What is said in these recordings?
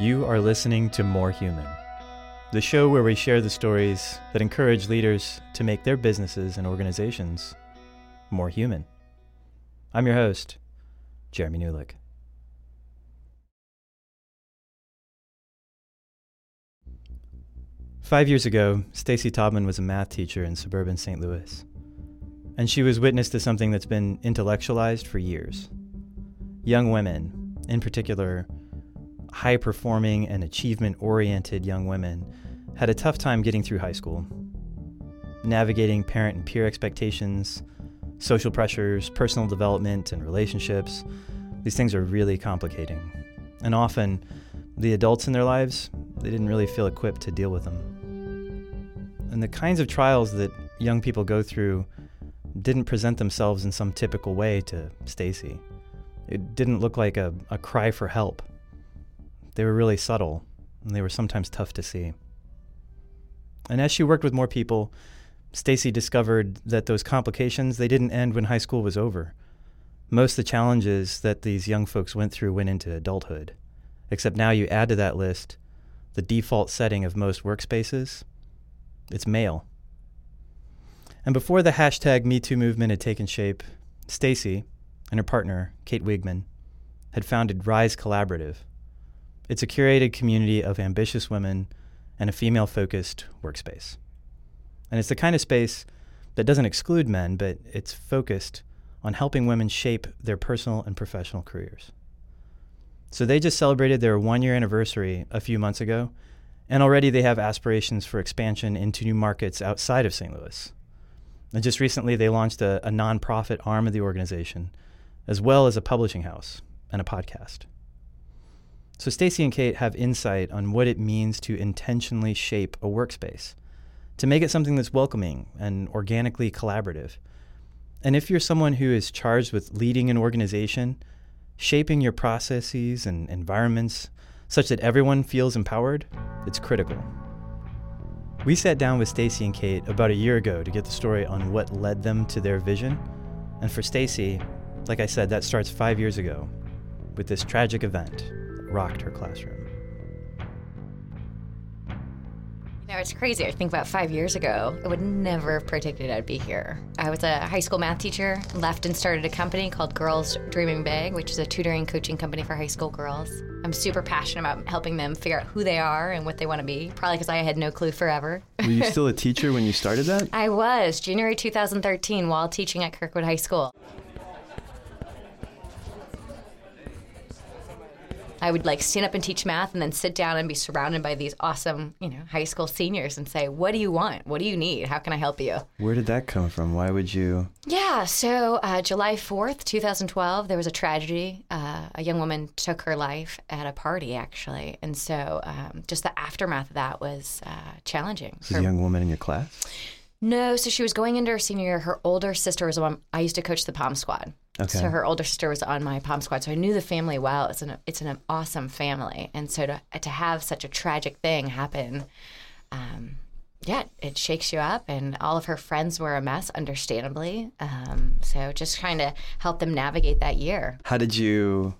You are listening to More Human, the show where we share the stories that encourage leaders to make their businesses and organizations more human. I'm your host, Jeremy Newlick. Five years ago, Stacy Taubman was a math teacher in suburban St. Louis, and she was witness to something that's been intellectualized for years. Young women, in particular, high performing and achievement oriented young women, had a tough time getting through high school, navigating parent and peer expectations, social pressures, personal development, and relationships. These things are really complicating. And often, the adults in their lives, they didn't really feel equipped to deal with them. And the kinds of trials that young people go through didn't present themselves in some typical way to Stacy. It didn't look like a, a cry for help. They were really subtle, and they were sometimes tough to see. And as she worked with more people, Stacy discovered that those complications they didn't end when high school was over. Most of the challenges that these young folks went through went into adulthood. Except now you add to that list the default setting of most workspaces. It's male. And before the hashtag MeToo movement had taken shape, Stacy and her partner, Kate Wiegmann, had founded Rise Collaborative. It's a curated community of ambitious women and a female focused workspace. And it's the kind of space that doesn't exclude men, but it's focused on helping women shape their personal and professional careers. So they just celebrated their one year anniversary a few months ago, and already they have aspirations for expansion into new markets outside of St. Louis. And just recently, they launched a, a nonprofit arm of the organization, as well as a publishing house and a podcast. So Stacy and Kate have insight on what it means to intentionally shape a workspace, to make it something that's welcoming and organically collaborative. And if you're someone who is charged with leading an organization, shaping your processes and environments such that everyone feels empowered, it's critical. We sat down with Stacy and Kate about a year ago to get the story on what led them to their vision. And for Stacy, like I said, that starts 5 years ago with this tragic event rocked her classroom. You know, it's crazy. I think about five years ago, I would never have predicted I'd be here. I was a high school math teacher, left and started a company called Girls Dreaming Big, which is a tutoring coaching company for high school girls. I'm super passionate about helping them figure out who they are and what they want to be, probably because I had no clue forever. Were you still a teacher when you started that? I was, January 2013, while teaching at Kirkwood High School. I would like stand up and teach math and then sit down and be surrounded by these awesome, you know, high school seniors and say, "What do you want? What do you need? How can I help you?" Where did that come from? Why would you? Yeah, so uh, July 4th, 2012, there was a tragedy. Uh, a young woman took her life at a party, actually. And so um, just the aftermath of that was uh, challenging. This is a young woman in your class? No, so she was going into her senior year. Her older sister was one. I used to coach the Pom Squad. Okay. So her older sister was on my Pom Squad, so I knew the family well. It's an it's an awesome family, and so to to have such a tragic thing happen, um, yeah, it shakes you up. And all of her friends were a mess, understandably. Um, so just trying to help them navigate that year. How did you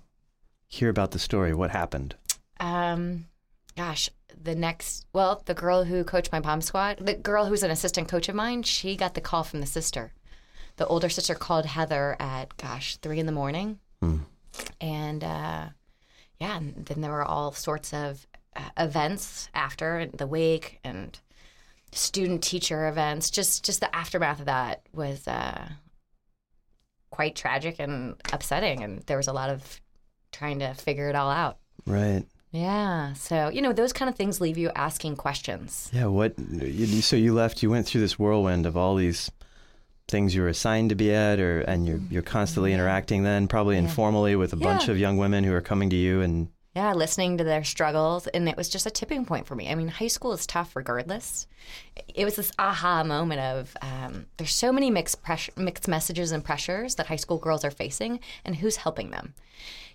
hear about the story? What happened? Um, gosh, the next well, the girl who coached my Pom Squad, the girl who's an assistant coach of mine, she got the call from the sister the older sister called Heather at gosh three in the morning, Mm. and uh, yeah, and then there were all sorts of uh, events after the wake and student teacher events. Just just the aftermath of that was uh, quite tragic and upsetting, and there was a lot of trying to figure it all out. Right. Yeah. So, you know, those kind of things leave you asking questions. Yeah. What? So you left. You went through this whirlwind of all these things you were assigned to be at, or and you're you're constantly interacting. Then probably Yeah. informally with a bunch of young women who are coming to you, and Yeah, listening to their struggles. And it was just a tipping point for me. I mean, high school is tough regardless. It was this aha moment of um, there's so many mixed, pressure, mixed messages and pressures that high school girls are facing, and who's helping them?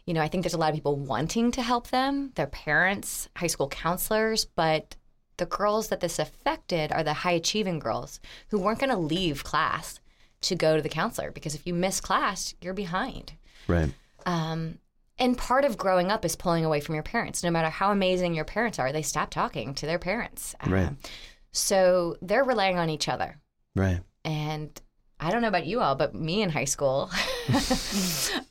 You know, I think there's a lot of people wanting to help them, their parents, high school counselors, but the girls that this affected are the high achieving girls who weren't going to leave class to go to the counselor because if you miss class, you're behind. right. Um, and part of growing up is pulling away from your parents. No matter how amazing your parents are, they stop talking to their parents. Right. Um, so they're relying on each other. Right. And I don't know about you all, but me in high school,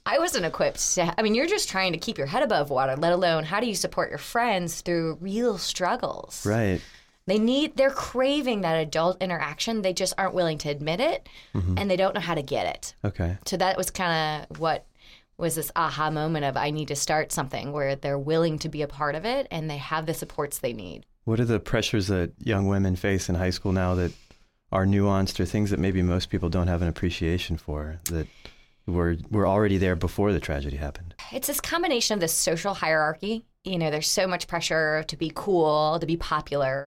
I wasn't equipped to. I mean, you're just trying to keep your head above water, let alone how do you support your friends through real struggles? Right. They need, they're craving that adult interaction. They just aren't willing to admit it mm-hmm. and they don't know how to get it. Okay. So that was kind of what was this aha moment of I need to start something where they're willing to be a part of it and they have the supports they need. What are the pressures that young women face in high school now that are nuanced or things that maybe most people don't have an appreciation for that were were already there before the tragedy happened? It's this combination of this social hierarchy. You know, there's so much pressure to be cool, to be popular.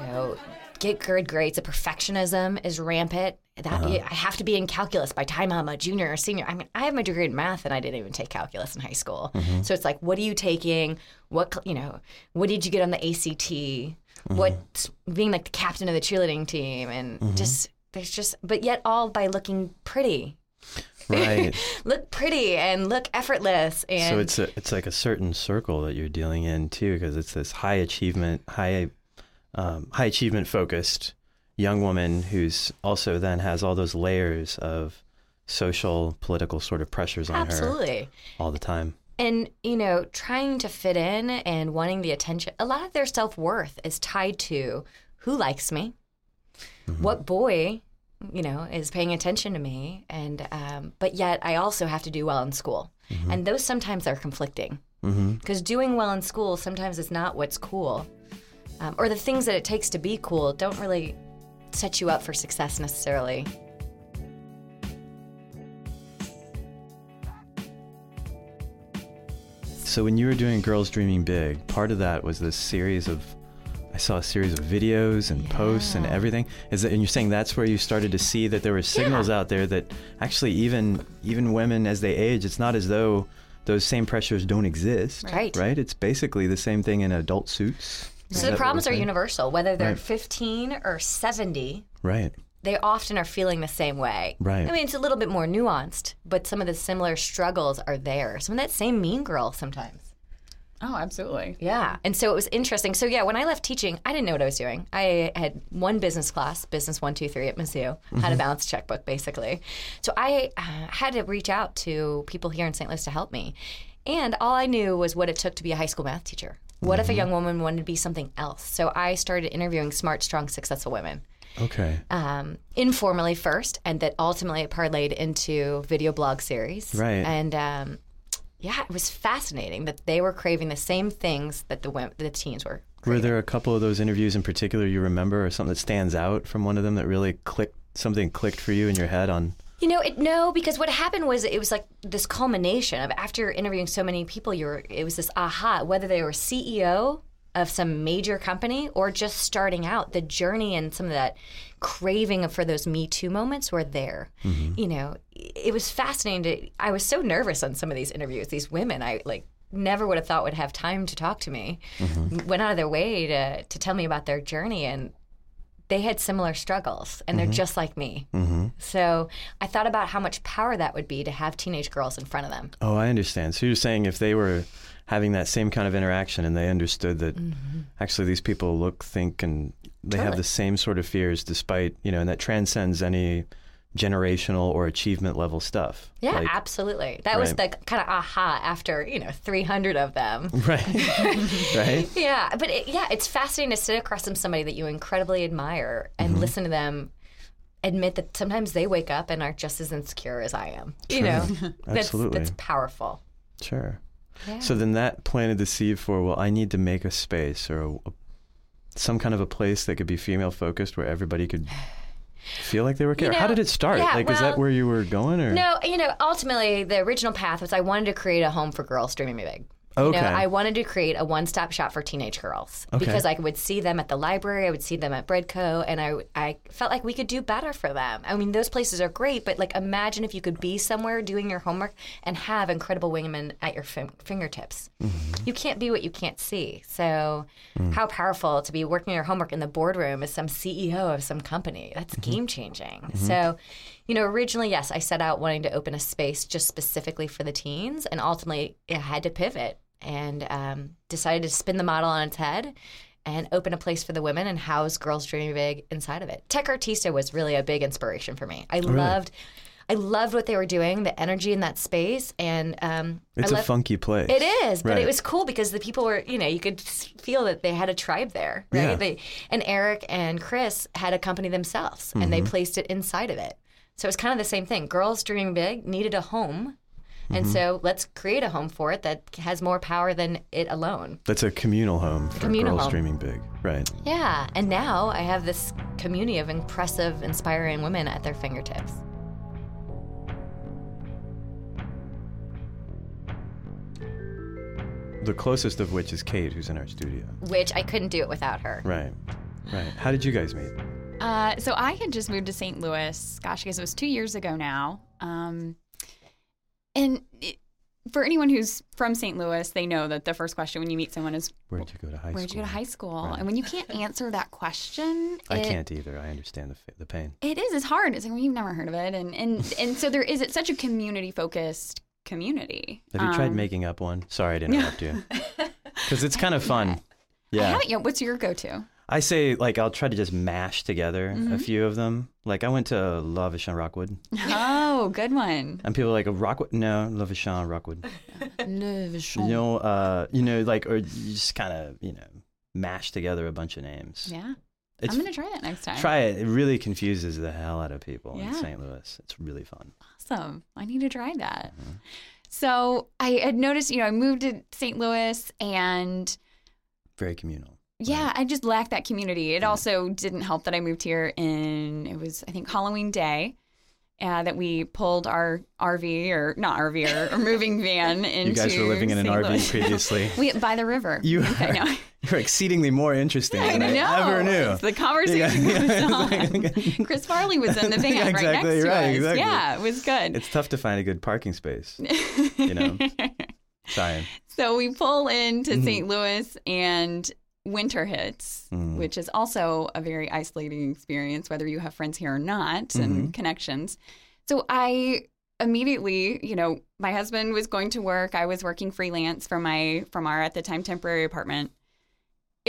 You know, get good grades. The perfectionism is rampant. That uh-huh. I have to be in calculus by time I'm a junior or senior. I mean, I have my degree in math, and I didn't even take calculus in high school. Mm-hmm. So it's like, what are you taking? What you know? What did you get on the ACT? Mm-hmm. What being like the captain of the cheerleading team, and mm-hmm. just there's just, but yet all by looking pretty Right. look pretty and look effortless and so it's a, it's like a certain circle that you're dealing in too, because it's this high achievement, high um, high achievement focused young woman who's also then has all those layers of social, political sort of pressures on her absolutely. all the time. and you know trying to fit in and wanting the attention a lot of their self-worth is tied to who likes me what boy you know is paying attention to me and um, but yet i also have to do well in school. And those sometimes are conflicting. Because doing well in school sometimes is not what's cool um, or the things that it takes to be cool don't really set you up for success necessarily So when you were doing Girls Dreaming Big, part of that was this series of I saw a series of videos and posts and everything. Is that and you're saying that's where you started to see that there were signals out there that actually even even women as they age, it's not as though those same pressures don't exist. Right. Right? It's basically the same thing in adult suits. Is So the problems we're universal. Whether they're Right. 15 or 70, Right. they often are feeling the same way. Right. I mean, it's a little bit more nuanced, but some of the similar struggles are there. Some of that same mean girl sometimes. Oh, absolutely. Yeah. And so it was interesting. So, yeah, when I left teaching, I didn't know what I was doing. I had one business class, business one, two, three at Mizzou, had a balance checkbook basically. So I uh, had to reach out to people here in St. Louis to help me. And all I knew was what it took to be a high school math teacher. What if a young woman wanted to be something else? So I started interviewing smart, strong, successful women Okay. um, informally first, and that ultimately it parlayed into video blog series. Right. And um, yeah, it was fascinating that they were craving the same things that the women, the teens were. Were there a couple of those interviews in particular you remember or something that stands out from one of them that really clicked something clicked for you in your head on You know, it, no, because what happened was it was like this culmination of after interviewing so many people, you were it was this aha, whether they were CEO of some major company or just starting out, the journey and some of that craving for those Me Too moments were there. Mm-hmm. You know, it was fascinating. To, I was so nervous on some of these interviews. These women, I like never would have thought would have time to talk to me, mm-hmm. went out of their way to to tell me about their journey and they had similar struggles and they're mm-hmm. just like me. Mm-hmm. So I thought about how much power that would be to have teenage girls in front of them. Oh, I understand. So you're saying if they were having that same kind of interaction and they understood that mm-hmm. actually these people look, think, and they have the same sort of fears despite, you know, and that transcends any generational or achievement level stuff. Yeah, Like- absolutely. That was the kind of aha after, you know, 300 of them. Right. right? Yeah, but it, yeah, it's fascinating to sit across from somebody that you incredibly admire and mm-hmm. listen to them admit that sometimes they wake up and are just as insecure as I am. You know, that's, Absolutely. that's powerful. Sure. So then that planted the seed for, well, I need to make a space or a, some kind of a place that could be female focused where everybody could feel like they were cared. How know, did it start? yeah, like, is that where you were going or? No, you know, ultimately the original path was I wanted to create a home for girls dreaming big. You know, Okay. I wanted to create a one-stop shop for teenage girls Okay. because I would see them at the library, I would see them at Breadco, and I I felt like we could do better for them. I mean, those places are great, but like imagine if you could be somewhere doing your homework and have incredible women at your fin- fingertips. Mm-hmm. You can't be what you can't see. So, Mm. how powerful to be working your homework in the boardroom as some CEO of some company. That's Mm-hmm. game changing. So, you know, originally, yes, I set out wanting to open a space just specifically for the teens, and ultimately, I had to pivot and um, decided to spin the model on its head and open a place for the women and house Girls Dreaming Big inside of it. Tech Artista was really a big inspiration for me. I loved. I loved what they were doing, the energy in that space, and um, It's a funky place. it is, but Right. it was cool because the people were, you know, you could feel that they had a tribe there, right? Yeah. They, and Eric and Chris had a company themselves, and Mm-hmm. they placed it inside of it. So it's kind of the same thing. Girls dreaming big needed a home, and Mm-hmm. so let's create a home for it that has more power than it alone. That's a communal home for Communal girls home. dreaming big. Right. Yeah, and now I have this community of impressive, inspiring women at their fingertips. The closest of which is Kate, who's in our studio. Which I couldn't do it without her. Right. Right. How did you guys meet? Uh, so I had just moved to St. Louis, gosh, I guess it was two years ago now. Um, and it, for anyone who's from St. Louis, they know that the first question when you meet someone is, Where'd you go to high school? "Where'd you go to high school?" Right. And when you can't answer that question, I it- can't either. I understand the, the pain. It is. It's hard. It's like well, you've never heard of it, and and and so there is. It's such a community focused community. Have you tried Um, making up one? Sorry to interrupt you. Because it's kind of fun. Yeah. haven't yet. What's your go to? I say, like, I'll try to just mash together Mm-hmm. a few of them. Like, I went to La Vachon Rockwood, Oh, good one. and people are like, Rockwood? No, La Vachon Rockwood. Le You know, uh, you know, like, or you just kind of, you know, mash together a bunch of names. Yeah, It's, I'm gonna try that next time. try it. It really confuses the hell out of people in St. Louis. It's really fun. Awesome. I need to try that. Mm-hmm. So I had noticed, you know, I moved to St. Louis and Very communal. Yeah, I just lacked that community. It also didn't help that I moved here in, it was, I think, Halloween Day. Uh, that we pulled our RV or not RV or, or moving van into You guys were living in an St. RV previously. we by the river. You are, you're exceedingly more interesting I than I, know. ever knew. The conversation goes on. Chris Farley was in the van Yeah, right next exactly, to right, us. exactly. Yeah, it was good. It's tough to find a good parking space. You know, sorry. So we pull into Mm-hmm. St. Louis and winter hits, Mm. which is also a very isolating experience, whether you have friends here or not Mm-hmm. and connections. So I immediately, you know, my husband was going to work. I was working freelance from my from our at the time temporary apartment.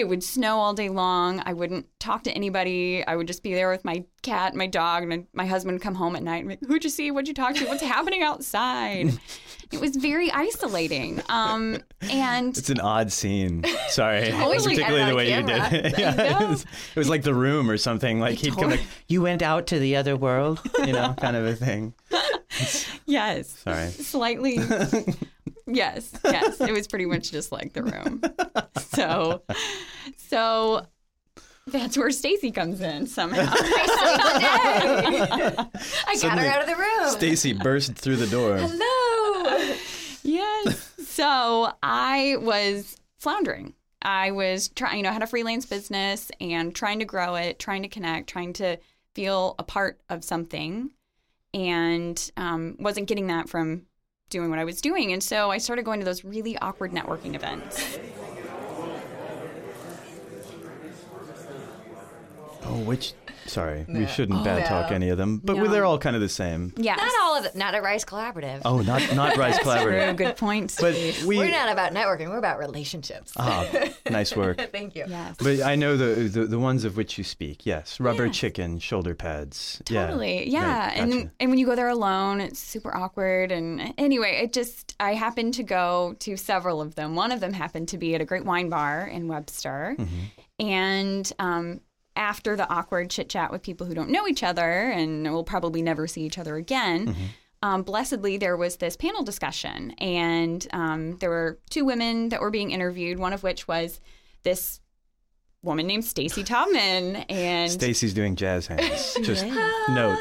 It would snow all day long. I wouldn't talk to anybody. I would just be there with my cat, my dog, and my husband would come home at night and be like, Who'd you see? What'd you talk to? What's happening outside? It was very isolating. Um, and It's an odd scene. Sorry, Totally. particularly the way you did it. Yeah, it, was, it was like the room or something. Like he'd come like, "You went out to the other world," you know, kind of a thing. yes, Sorry. slightly. Yes, yes, it was pretty much just like the room. So, so that's where Stacy comes in somehow. I got Suddenly- her out of the room. Stacy burst through the door. Hello. yes. So I was floundering. I was trying, you know, I had a freelance business and trying to grow it, trying to connect, trying to feel a part of something, and um, wasn't getting that from doing what I was doing. And so I started going to those really awkward networking events. Oh, which? Sorry, we shouldn't bad no. talk any of them, but No. they're all kind of the same. Yeah. Not all of it. Not at Rise Collaborative. Oh, not not Rise True, Collaborative, good point. but we. We're not about networking. We're about relationships. Ah, nice work. Thank you. yes. But I know the, the the ones of which you speak. Yes, rubber chicken, shoulder pads. Yeah. Totally. Yeah. Right, And gotcha. and when you go there alone, it's super awkward. And anyway, it just I happened to go to several of them. One of them happened to be at a great wine bar in Webster. Mm-hmm. And um, after the awkward chit chat with people who don't know each other and will probably never see each other again. Mm-hmm. Um, blessedly, there was this panel discussion, and um, there were two women that were being interviewed. One of which was this woman named Stacy Taubman, and Stacy's doing jazz hands. Just note.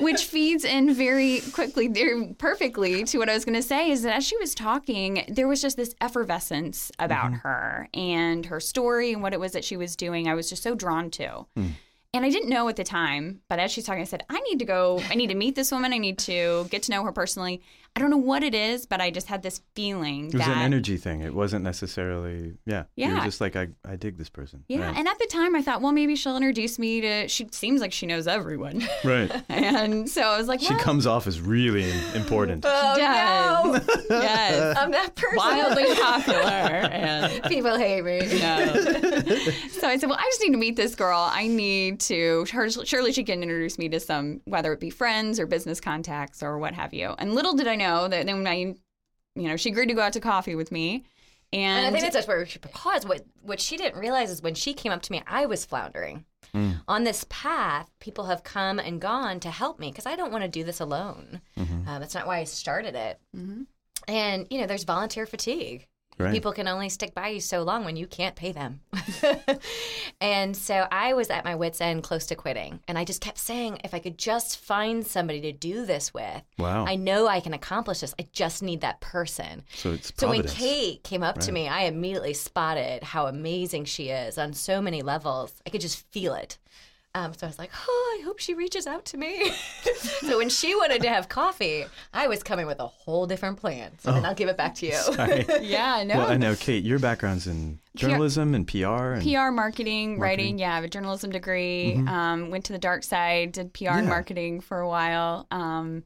Which feeds in very quickly, there perfectly to what I was going to say is that as she was talking, there was just this effervescence about mm-hmm. her and her story and what it was that she was doing. I was just so drawn to. Hmm. And I didn't know at the time, but as she's talking, I said, I need to go, I need to meet this woman. I need to get to know her personally. I don't know what it is, but I just had this feeling It was that an energy thing. It wasn't necessarily, yeah. You Yeah. were just like, I, I dig this person. Yeah, Right. and at the time I thought, well, maybe she'll introduce me to. She seems like she knows everyone, right. and so I was like, She well, comes off as really important. Oh, does. no. yes, I'm that person. wildly popular, and People hate me. no. so I said, well, I just need to meet this girl. I need to. Her, surely she can introduce me to some, whether it be friends or business contacts or what have you. And little did I know that then I, you know, she agreed to go out to coffee with me. And, And I think that's where we should pause. What what she didn't realize is when she came up to me, I was floundering. Mm. On this path, people have come and gone to help me because I don't want to do this alone. Uh, that's not why I started it. Mm-hmm. And you know, there's volunteer fatigue. Right. People can only stick by you so long when you can't pay them. and so I was at my wits' end, close to quitting. And I just kept saying, if I could just find somebody to do this with, Wow. I know I can accomplish this. I just need that person. so it's So when. Kate came up to me, I immediately spotted how amazing she is on so many levels. I could just feel it. Um, so I was like, oh, I hope she reaches out to me. so when she wanted to have coffee, I was coming with a whole different plan. So then I'll give it back to you. Sorry. yeah, no. Well, I know, Kate, your background's in journalism and PR. And, PR marketing, writing. Yeah, I have a journalism degree. Um, went to the dark side, did PR and marketing for a while. Um,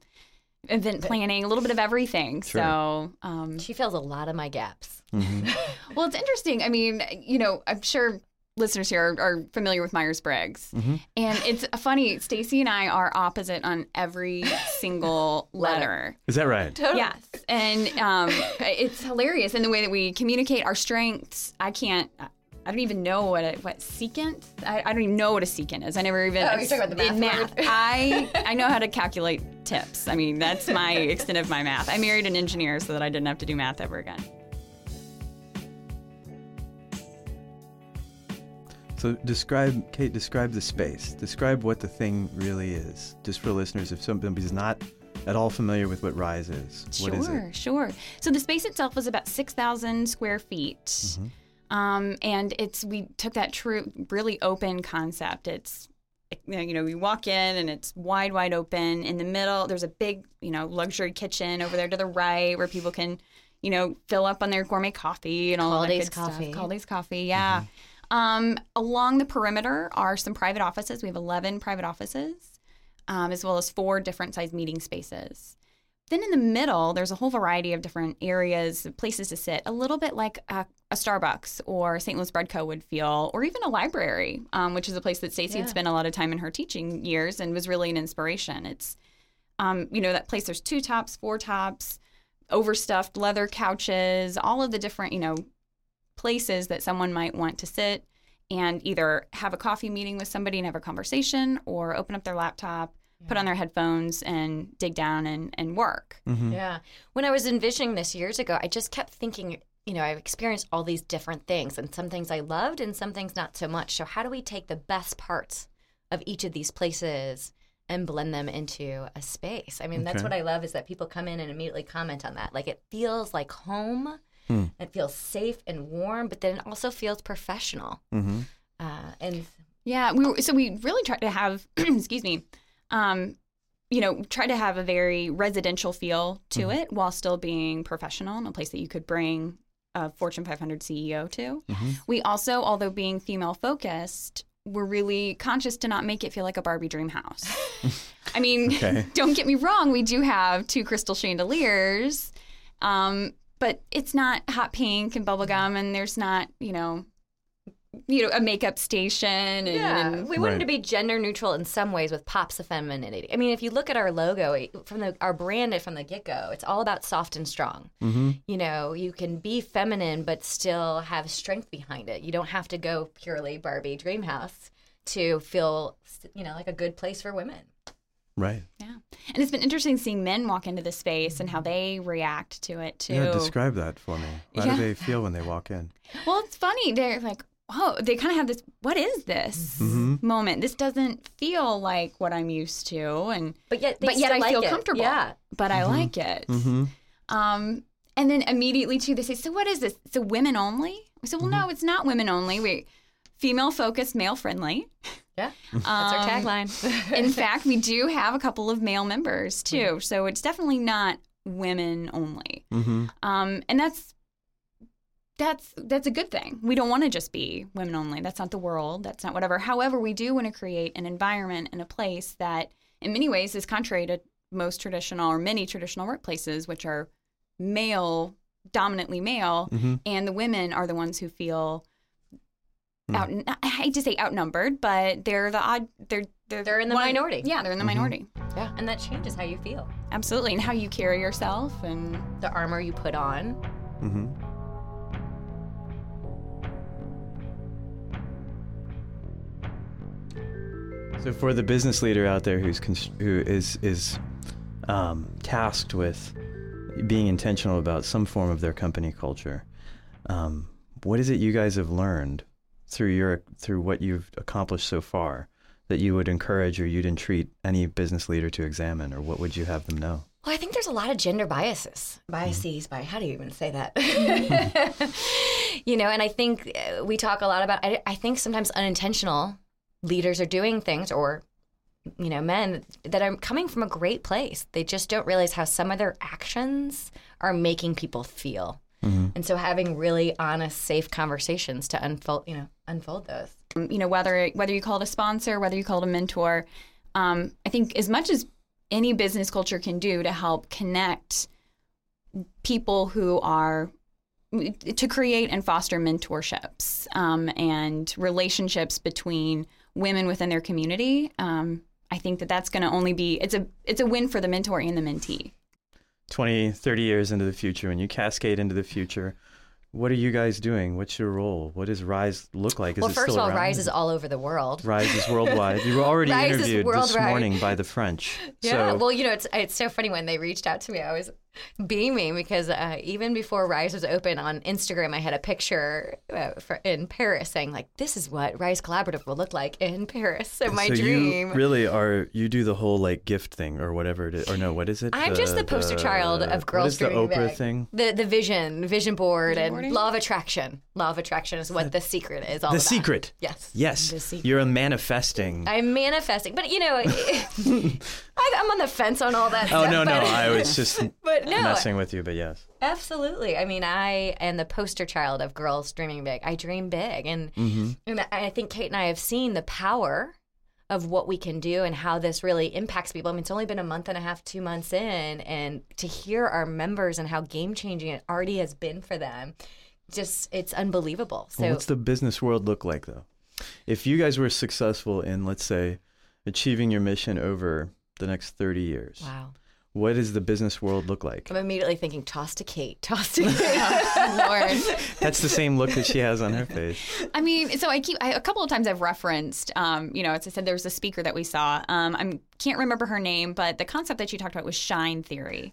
event planning, a little bit of everything. Sure. So, um, She fills a lot of my gaps. well, it's interesting. I mean, you know, I'm sure listeners here are, are familiar with Myers Briggs, and it's funny. Stacy and I are opposite on every single letter. Is that right? Totally. Yes, and um, it's hilarious in the way that we communicate our strengths. I can't. I don't even know what a what secant. I, I don't even know what a secant is. I never even. Oh, you're talking about the in math. I I know how to calculate tips. I mean, that's my extent of my math. I married an engineer so that I didn't have to do math ever again. So describe, Kate, describe the space. Describe what the thing really is. Just for listeners, if somebody's not at all familiar with what Rise is, what is sure, it? sure. So the space itself was about six thousand square feet, Mm-hmm. um, and it's we took that true, really open concept. It's you know, we walk in and it's wide, wide open. In the middle, there's a big, you know, luxury kitchen over there to the right where people can, you know, fill up on their gourmet coffee and all of that Kaldi's good coffee. stuff. Kaldi's coffee, yeah. Um, along the perimeter are some private offices. We have 11 private offices, um, as well as four different size meeting spaces. Then in the middle, there's a whole variety of different areas, places to sit, a little bit like a, a Starbucks or St. Louis Bread Co. would feel, or even a library, um, which is a place that Stacy Yeah. had spent a lot of time in her teaching years and was really an inspiration. It's, um, you know, that place, there's two tops, four tops, overstuffed leather couches, all of the different, you know, places that someone might want to sit and either have a coffee meeting with somebody and have a conversation or open up their laptop, put on their headphones and dig down and, and work. Mm-hmm. Yeah. When I was envisioning this years ago, I just kept thinking, you know, I've experienced all these different things, and some things I loved and some things not so much. So, how do we take the best parts of each of these places and blend them into a space? I mean, that's what I love is that people come in and immediately comment on that. Like, it feels like home, Hmm. it feels safe and warm, but then it also feels professional. Mm-hmm. Uh, and Yeah, we were, so we really tried to have, excuse me, um, you know, try to have a very residential feel to it while still being professional and a place that you could bring a Fortune 500 CEO to. We also, although being female focused, we're really conscious to not make it feel like a Barbie dream house. I mean, Okay. don't get me wrong, we do have two crystal chandeliers, um, but it's not hot pink and bubblegum, and there's not, you know, you know, a makeup station. And, Yeah, and- we wanted Right. to be gender neutral in some ways with pops of femininity. I mean, if you look at our logo from the our brand from the get go, it's all about soft and strong. Mm-hmm. You know, you can be feminine but still have strength behind it. You don't have to go purely Barbie dream house to feel, you know, like a good place for women. Right. yeah. And it's been interesting seeing men walk into the space and how they react to it too. Yeah, describe that for me. How Yeah. do they feel when they walk in? Well, it's funny. They're like, oh, they kind of have this, what is this Mhm. moment? This doesn't feel like what I'm used to. And, But yet, they but yet I like feel it. comfortable. Yeah. But I like it. Mm-hmm. Um, and then immediately too, they say, "So what is this? So women only?" I said, "Well, no, it's not women only. We female focused, male friendly. Yeah. That's our Um, tagline. In fact, we do have a couple of male members too, so it's definitely not women only. Mm-hmm. Um, and that's that's that's a good thing. We don't want to just be women only. That's not the world. That's not whatever. However, we do want to create an environment and a place that, in many ways, is contrary to most traditional or many traditional workplaces, which are male, dominantly male, Mm-hmm. and the women are the ones who feel. Out. I hate to say outnumbered, but they're the odd. They're they're, They're in the one- minority. Yeah, they're in the Mhm. minority. yeah. And that changes how you feel. Absolutely, and how you carry yourself and The armor you put on. Mm-hmm. So for the business leader out there who's cons- who is is um, tasked with being intentional about some form of their company culture, um, what is it you guys have learned through your through what you've accomplished so far that you would encourage or you'd entreat any business leader to examine, or what would you have them know? Well, I think there's a lot of gender biases. Biases, by how do you even say that? you know, and I think uh, we talk a lot about. I, I think sometimes unintentional leaders are doing things, or you know, men that are coming from a great place. They just don't realize how some of their actions are making people feel. Mm-hmm. And so, having really honest, safe conversations to unfold, you know, unfold those. you know whether whether you call it a sponsor whether you call it a mentor um, i think as much as any business culture can do to help connect people who are to create and foster mentorships um, and relationships between women within their community um, i think that that's going to only be it's a it's a win for the mentor and the mentee 20, 30 years into the future, when you cascade into the future, what are you guys doing? What's your role? What does Rise look like? Is well, it first still of all, around? Rise is all over the world. Rise is worldwide. You were already Rise interviewed this morning by the French. Yeah. So, well, you know, it's it's so funny when they reached out to me. I was beaming because uh, even before Rise was open on Instagram, I had a picture uh, for, in Paris saying like, "This is what Rise Collaborative will look like in Paris." So my so dream. you really are. You do the whole like gift thing or whatever it is. Or no, what is it? I'm just the poster child of girls What is the Oprah big. thing? the the vision, vision board, Vision and boarding? law of attraction. Law of attraction is what the secret is all The about. secret. Yes. Yes, The secret. you're a manifesting. I'm manifesting, but you know, I, I'm on the fence on all that. oh stuff, no, no, but- I was just But no, messing with you. But yes. Absolutely. I mean, I am the poster child of girls dreaming big. I dream big, and Mm-hmm. and I I think Kate and I have seen the power of what we can do and how this really impacts people. I mean, it's only been a month and a half, two months in, and to hear our members and how game changing it already has been for them, just it's unbelievable. So Well, what's the business world look like though? If you guys were successful in, let's say, achieving your mission over the next 30 years, wow. What does the business world look like? I'm immediately thinking, toss to Kate, toss to Kate. Lord. That's the same look that she has on her face. I mean, so I keep I, a couple of times I've referenced, um, you know, as I said, there was a speaker that we saw. Um, I can't remember her name, but the concept that she talked about was shine theory.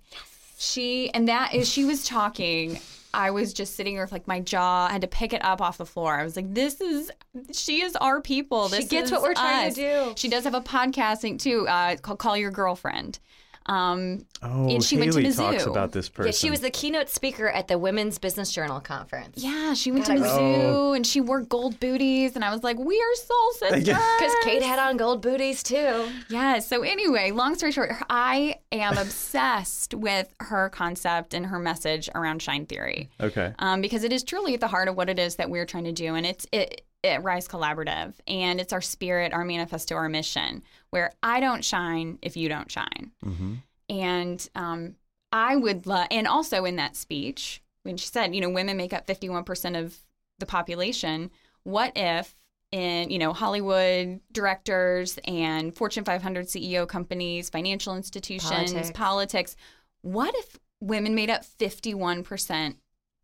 She and that is she was talking. I was just sitting there with like my jaw. I had to pick it up off the floor. I was like, "This is she is our people. This She gets is what we're trying us." to do. She does have a podcasting too uh, called "Call Your Girlfriend." Um, Oh, And she Haley went to talks about this person. yeah, she was the keynote speaker at the Women's Business Journal conference. yeah, she went God, to I wish- Mizzou and she wore gold booties, and I was like, "We are soul sisters." Because Kate had on gold booties too. Yeah. So anyway, long story short, I am obsessed with her concept and her message around shine theory, Okay. um, because it is truly at the heart of what it is that we're trying to do, and it's it. It Rise Collaborative, and it's our spirit, our manifesto, our mission. Where I don't shine if you don't shine, hmm and um, I would love, and also in that speech when she said, you know, women make up fifty one percent of the population. What if in you know Hollywood directors and Fortune 500 CEO companies, financial institutions, Politics. politics. What if women made up 51%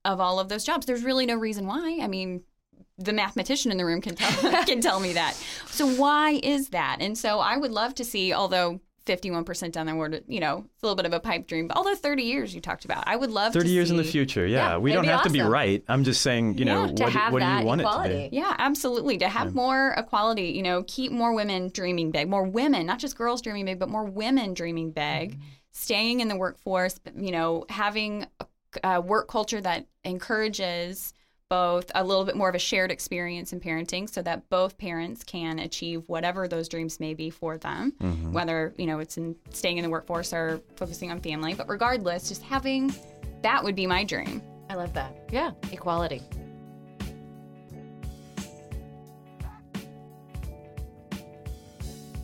of all of those jobs? There's really no reason why. I mean, the mathematician in the room can tell can tell me that. So why is that? And so I would love to see although 51% down the road, you know, it's a little bit of a pipe dream. But although 30 years you talked about, I would love 30 to years in the future. Yeah. Yeah, we don't have to be right. I'm just saying, you know, Yeah, what, what do you want it to be? Yeah, absolutely. To have more equality, you know, keep more women dreaming big, more women, not just girls dreaming big, but more women dreaming big, mm-hmm. staying in the workforce, you know, having a, a work culture that encourages both a little bit more of a shared experience in parenting so that both parents can achieve whatever those dreams may be for them, mm-hmm. whether, you know, it's in staying in the workforce or focusing on family. But regardless, just having that would be my dream. I love that. Yeah, equality.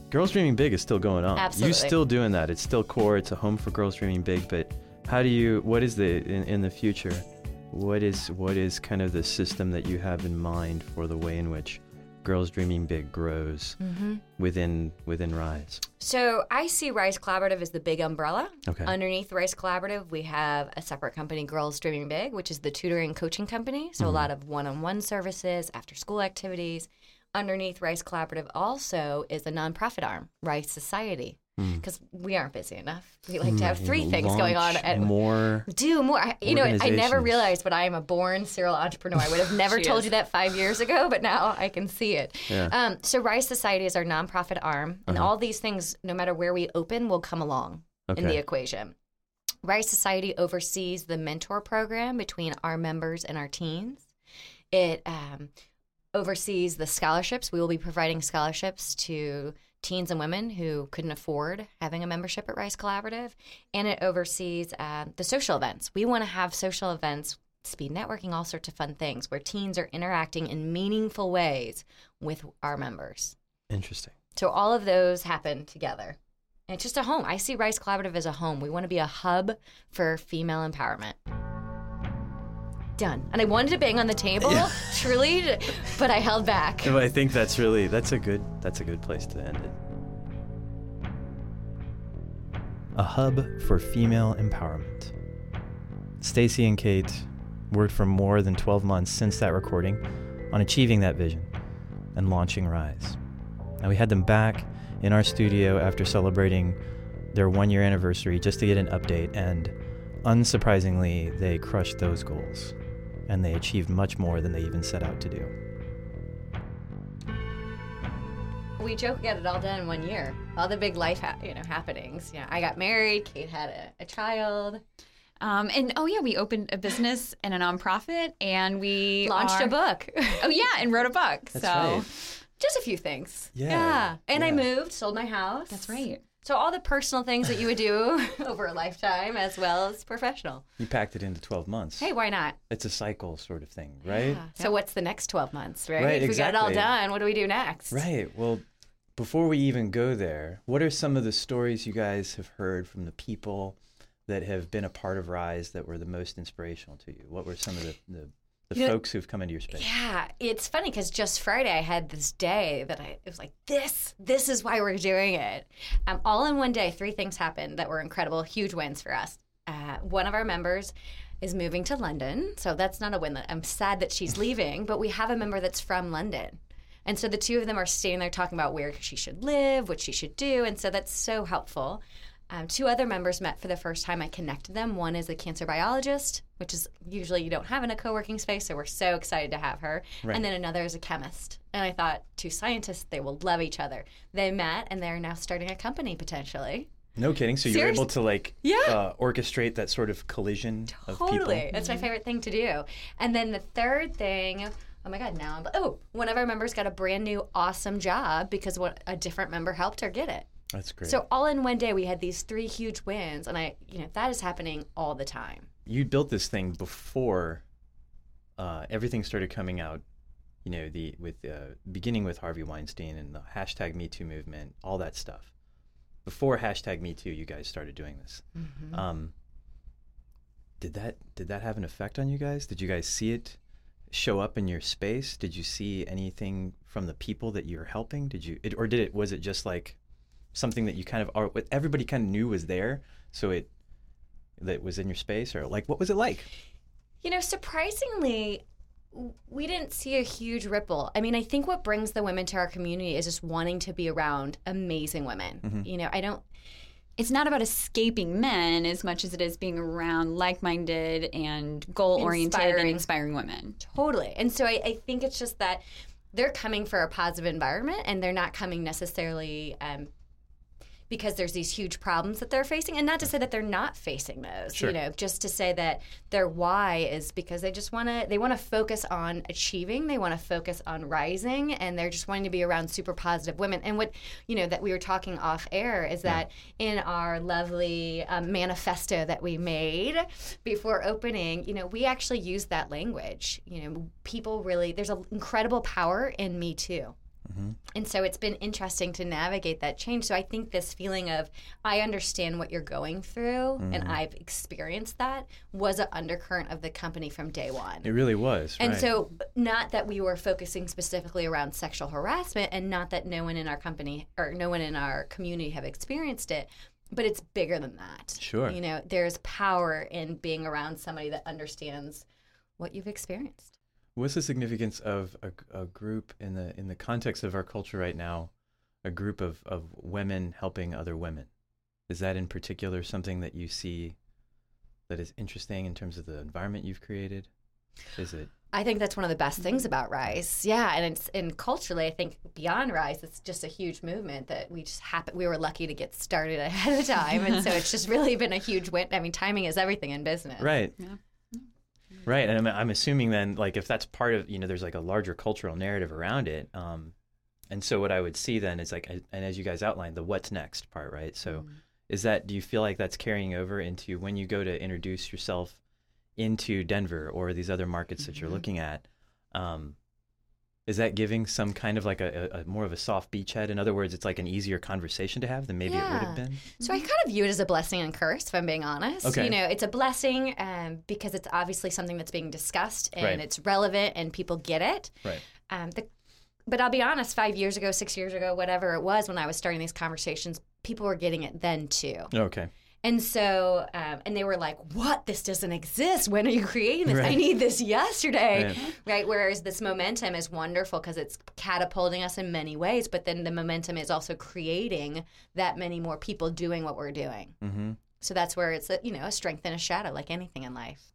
Girls Dreaming Big is still going on. Absolutely. You're still doing that. It's still core. It's a home for Girls Dreaming Big. But how do you? What is the in, in the future? What is what is kind of the system that you have in mind for the way in which Girls Dreaming Big grows Mm-hmm. within within Rise? So I see Rise Collaborative as the big umbrella. Okay. Underneath Rise Collaborative, we have a separate company, Girls Dreaming Big, which is the tutoring coaching company. So a lot of one-on-one services, after-school activities. Underneath Rise Collaborative also is a nonprofit arm, Rise Society, because we aren't busy enough. We like to have three things going on Launch at more. do more. I, you know, I never realized, but I am a born serial entrepreneur. I would have never told is. you that five years ago, but now I can see it. Yeah. Um, so Rise Society is our nonprofit arm, and all these things, no matter where we open, will come along in the equation. Rise Society oversees the mentor program between our members and our teens. It um, oversees the scholarships. We will be providing scholarships to teens and women who couldn't afford having a membership at Rise Collaborative. And it oversees uh, the social events. We want to have social events, speed networking, all sorts of fun things where teens are interacting in meaningful ways with our members. Interesting. So all of those happen together. And it's just a home. I see Rise Collaborative as a home. We want to be a hub for female empowerment. Done. And I wanted to bang on the table, truly, but I held back. But I think that's really that's a good that's a good place to end it. A hub for female empowerment. Stacy and Kate worked for more than 12 months since that recording on achieving that vision and launching Rise. And we had them back in our studio after celebrating their one year anniversary just to get an update. And unsurprisingly, they crushed those goals and they achieved much more than they even set out to do. We joke we got it all done in one year. All the big life, ha- you know, happenings. Yeah, I got married. Kate had a, a child. Um, and oh yeah, we opened a business and a nonprofit, and we Launched are- a book. Oh yeah, and wrote a book. That's so right. Just a few things. Yeah, And I moved, sold my house. that's right. So all the personal things that you would do over a lifetime, as well as professional. You packed it into 12 months. Hey, why not? It's a cycle sort of thing, right? So what's the next 12 months, right? Right, if we got it all done, what do we do next? Right. Well, before we even go there, what are some of the stories you guys have heard from the people that have been a part of Rise that were the most inspirational to you? What were some of the, the, the You know- folks who've come into your space? Yeah, it's funny because just Friday I had this day that I it was like this this is why we're doing it. Um, all in one day, three things happened that were incredible, huge wins for us. Uh, one of our members is moving to London, so that's not a win. That I'm sad that she's leaving, but we have a member that's from London. And so the two of them are standing there talking about where she should live, what she should do. And so that's so helpful. Um, two other members met for the first time. I connected them. One is a cancer biologist, which is usually you don't have in a co working space. So we're so excited to have her. Right. And then another is a chemist. And I thought, two scientists, they will love each other. They met and they're now starting a company potentially. No kidding. So you're able to like Yeah. uh, orchestrate that sort of collision of Totally. people. That's my favorite thing to do. And then the third thing, oh my God, now I'm, oh, one of our members got a brand new awesome job because what a different member helped her get it. That's great. So all in one day, we had these three huge wins. And I, you know, that is happening all the time. you built this thing before uh, everything started coming out. You know, the with uh, beginning with Harvey Weinstein and the hashtag Me Too movement, all that stuff. Before hashtag Me Too, you guys started doing this. Mm-hmm. Um, did that did that have an effect on you guys? Did you guys see it show up in your space? Did you see anything from the people that you're helping? Did you, it, or did it? Was it just like something that you kind of, or everybody kind of knew was there, so it that was in your space, or like what was it like? You know, surprisingly, we didn't see a huge ripple. I mean, I think what brings the women to our community is just wanting to be around amazing women. Mm-hmm. You know, I don't. It's not about escaping men as much as it is being around like-minded and goal-oriented and Inspiring. inspiring women. Totally. And so I, I think it's just that they're coming for a positive environment and they're not coming necessarily um, because there's these huge problems that they're facing. And not to say that they're not facing those, Sure. you know, just to say that their why is because they just want to, they want to focus on achieving, they want to focus on rising, and they're just wanting to be around super positive women. And what, you know, that we were talking off air is that in our lovely um, manifesto that we made before opening, you know, we actually use that language. You know, people really, there's an incredible power in me too. Mm-hmm. And so it's been interesting to navigate that change. So I think this feeling of I understand what you're going through and mm-hmm. I've experienced that was an undercurrent of the company from day one. It really was. And right. so, not that we were focusing specifically around sexual harassment, and not that no one in our company or no one in our community have experienced it, but it's bigger than that. Sure. You know, there's power in being around somebody that understands what you've experienced. What's the significance of a, a group in the in the context of our culture right now? A group of, of women helping other women. Is that in particular something that you see that is interesting in terms of the environment you've created? Is it? I think that's one of the best things about Rise. Yeah, and it's and culturally, I think beyond Rise, it's just a huge movement that we just happen. We were lucky to get started ahead of time, and so it's just really been a huge win. I mean, timing is everything in business. Right. Yeah. Right. And I'm, I'm assuming then, like, if that's part of, you know, there's like a larger cultural narrative around it. Um, and so what I would see then is like, and as you guys outlined, the what's next part, right? So is that, do you feel like that's carrying over into when you go to introduce yourself into Denver or these other markets that you're looking at? Um, is that giving some kind of like a, a, a more of a soft beachhead? In other words, it's like an easier conversation to have than maybe it would have been. So I kind of view it as a blessing and curse, if I'm being honest. Okay. You know, it's a blessing um, because it's obviously something that's being discussed and Right. it's relevant and people get it. Right. Um, the, but I'll be honest, five years ago, six years ago, whatever it was when I was starting these conversations, people were getting it then too. Okay. And so, um, and they were like, "What? This doesn't exist. When are you creating this? I need this yesterday." Right. Right. Whereas this momentum is wonderful because it's catapulting us in many ways, but then the momentum is also creating that many more people doing what we're doing. Mm-hmm. So that's where it's a, you know a strength and a shadow, like anything in life.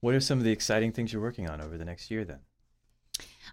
What are some of the exciting things you're working on over the next year then?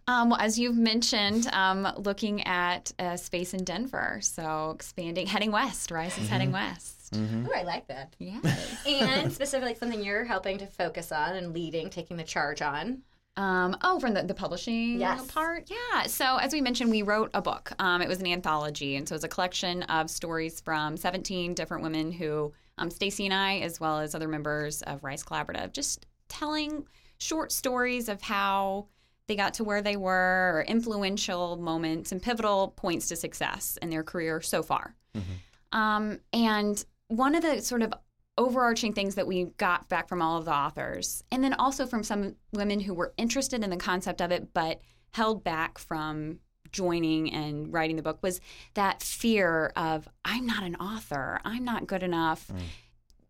Um, well, as you've mentioned, um, looking at uh, space in Denver, so expanding, heading west. Rise is heading west. Mm-hmm. Oh, I like that. Yeah. and specifically something you're helping to focus on and leading, taking the charge on. Um, oh, from the, the publishing Yes. part? Yeah. So, as we mentioned, we wrote a book. Um, it was an anthology. And so, it's a collection of stories from 17 different women who, um, Stacy and I, as well as other members of Rise Collaborative, just telling short stories of how they got to where they were, or influential moments and pivotal points to success in their career so far. Um, and one of the sort of overarching things that we got back from all of the authors, and then also from some women who were interested in the concept of it but held back from joining and writing the book, was that fear of I'm not an author, I'm not good enough. Can,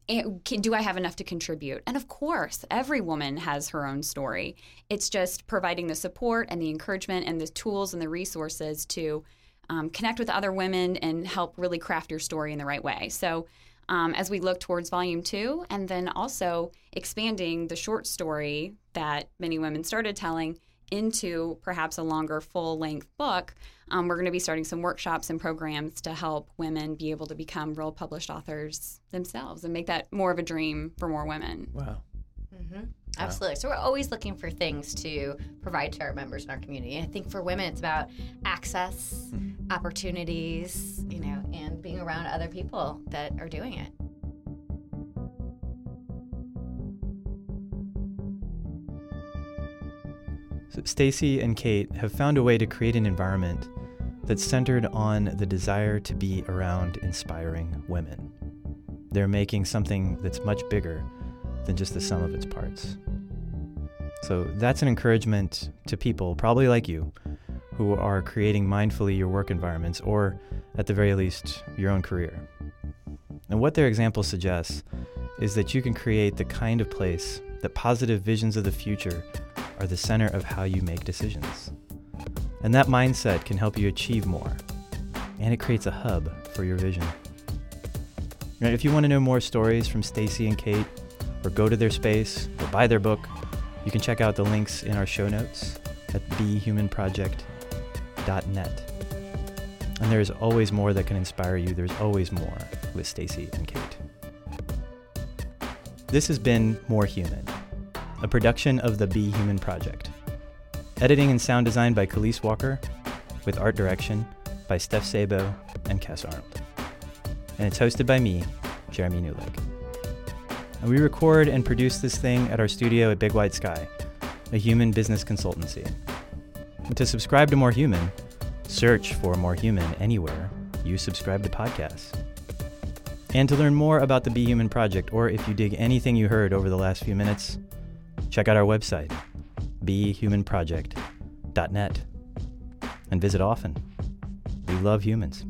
do I have enough to contribute? And of course, every woman has her own story. It's just providing the support and the encouragement and the tools and the resources to um, connect with other women and help really craft your story in the right way. So, um, as we look towards volume two, and then also expanding the short story that many women started telling into perhaps a longer full length book, um, we're going to be starting some workshops and programs to help women be able to become real published authors themselves and make that more of a dream for more women. Wow. Mm-hmm. Absolutely. So we're always looking for things to provide to our members in our community. I think for women, it's about access, opportunities, you know, and being around other people that are doing it. Stacy and Kate have found a way to create an environment that's centered on the desire to be around inspiring women. They're making something that's much bigger than just the sum of its parts. So that's an encouragement to people, probably like you, who are creating mindfully your work environments or, at the very least, your own career. And what their example suggests is that you can create the kind of place that positive visions of the future are the center of how you make decisions. And that mindset can help you achieve more. And it creates a hub for your vision. Now, if you want to know more stories from Stacy and Kate, or go to their space, or buy their book, you can check out the links in our show notes at behumanproject.net. And there's always more that can inspire you. There's always more with Stacy and Kate. This has been More Human, a production of the Be Human Project. Editing and sound design by Khalees Walker, with art direction by Steph Sabo and Cass Arnold. And it's hosted by me, Jeremy Newlick. And we record and produce this thing at our studio at Big White Sky, a human business consultancy. And to subscribe to More Human, search for More Human anywhere you subscribe to podcasts. And to learn more about the Be Human Project, or if you dig anything you heard over the last few minutes, check out our website, behumanproject.net, and visit often. We love humans.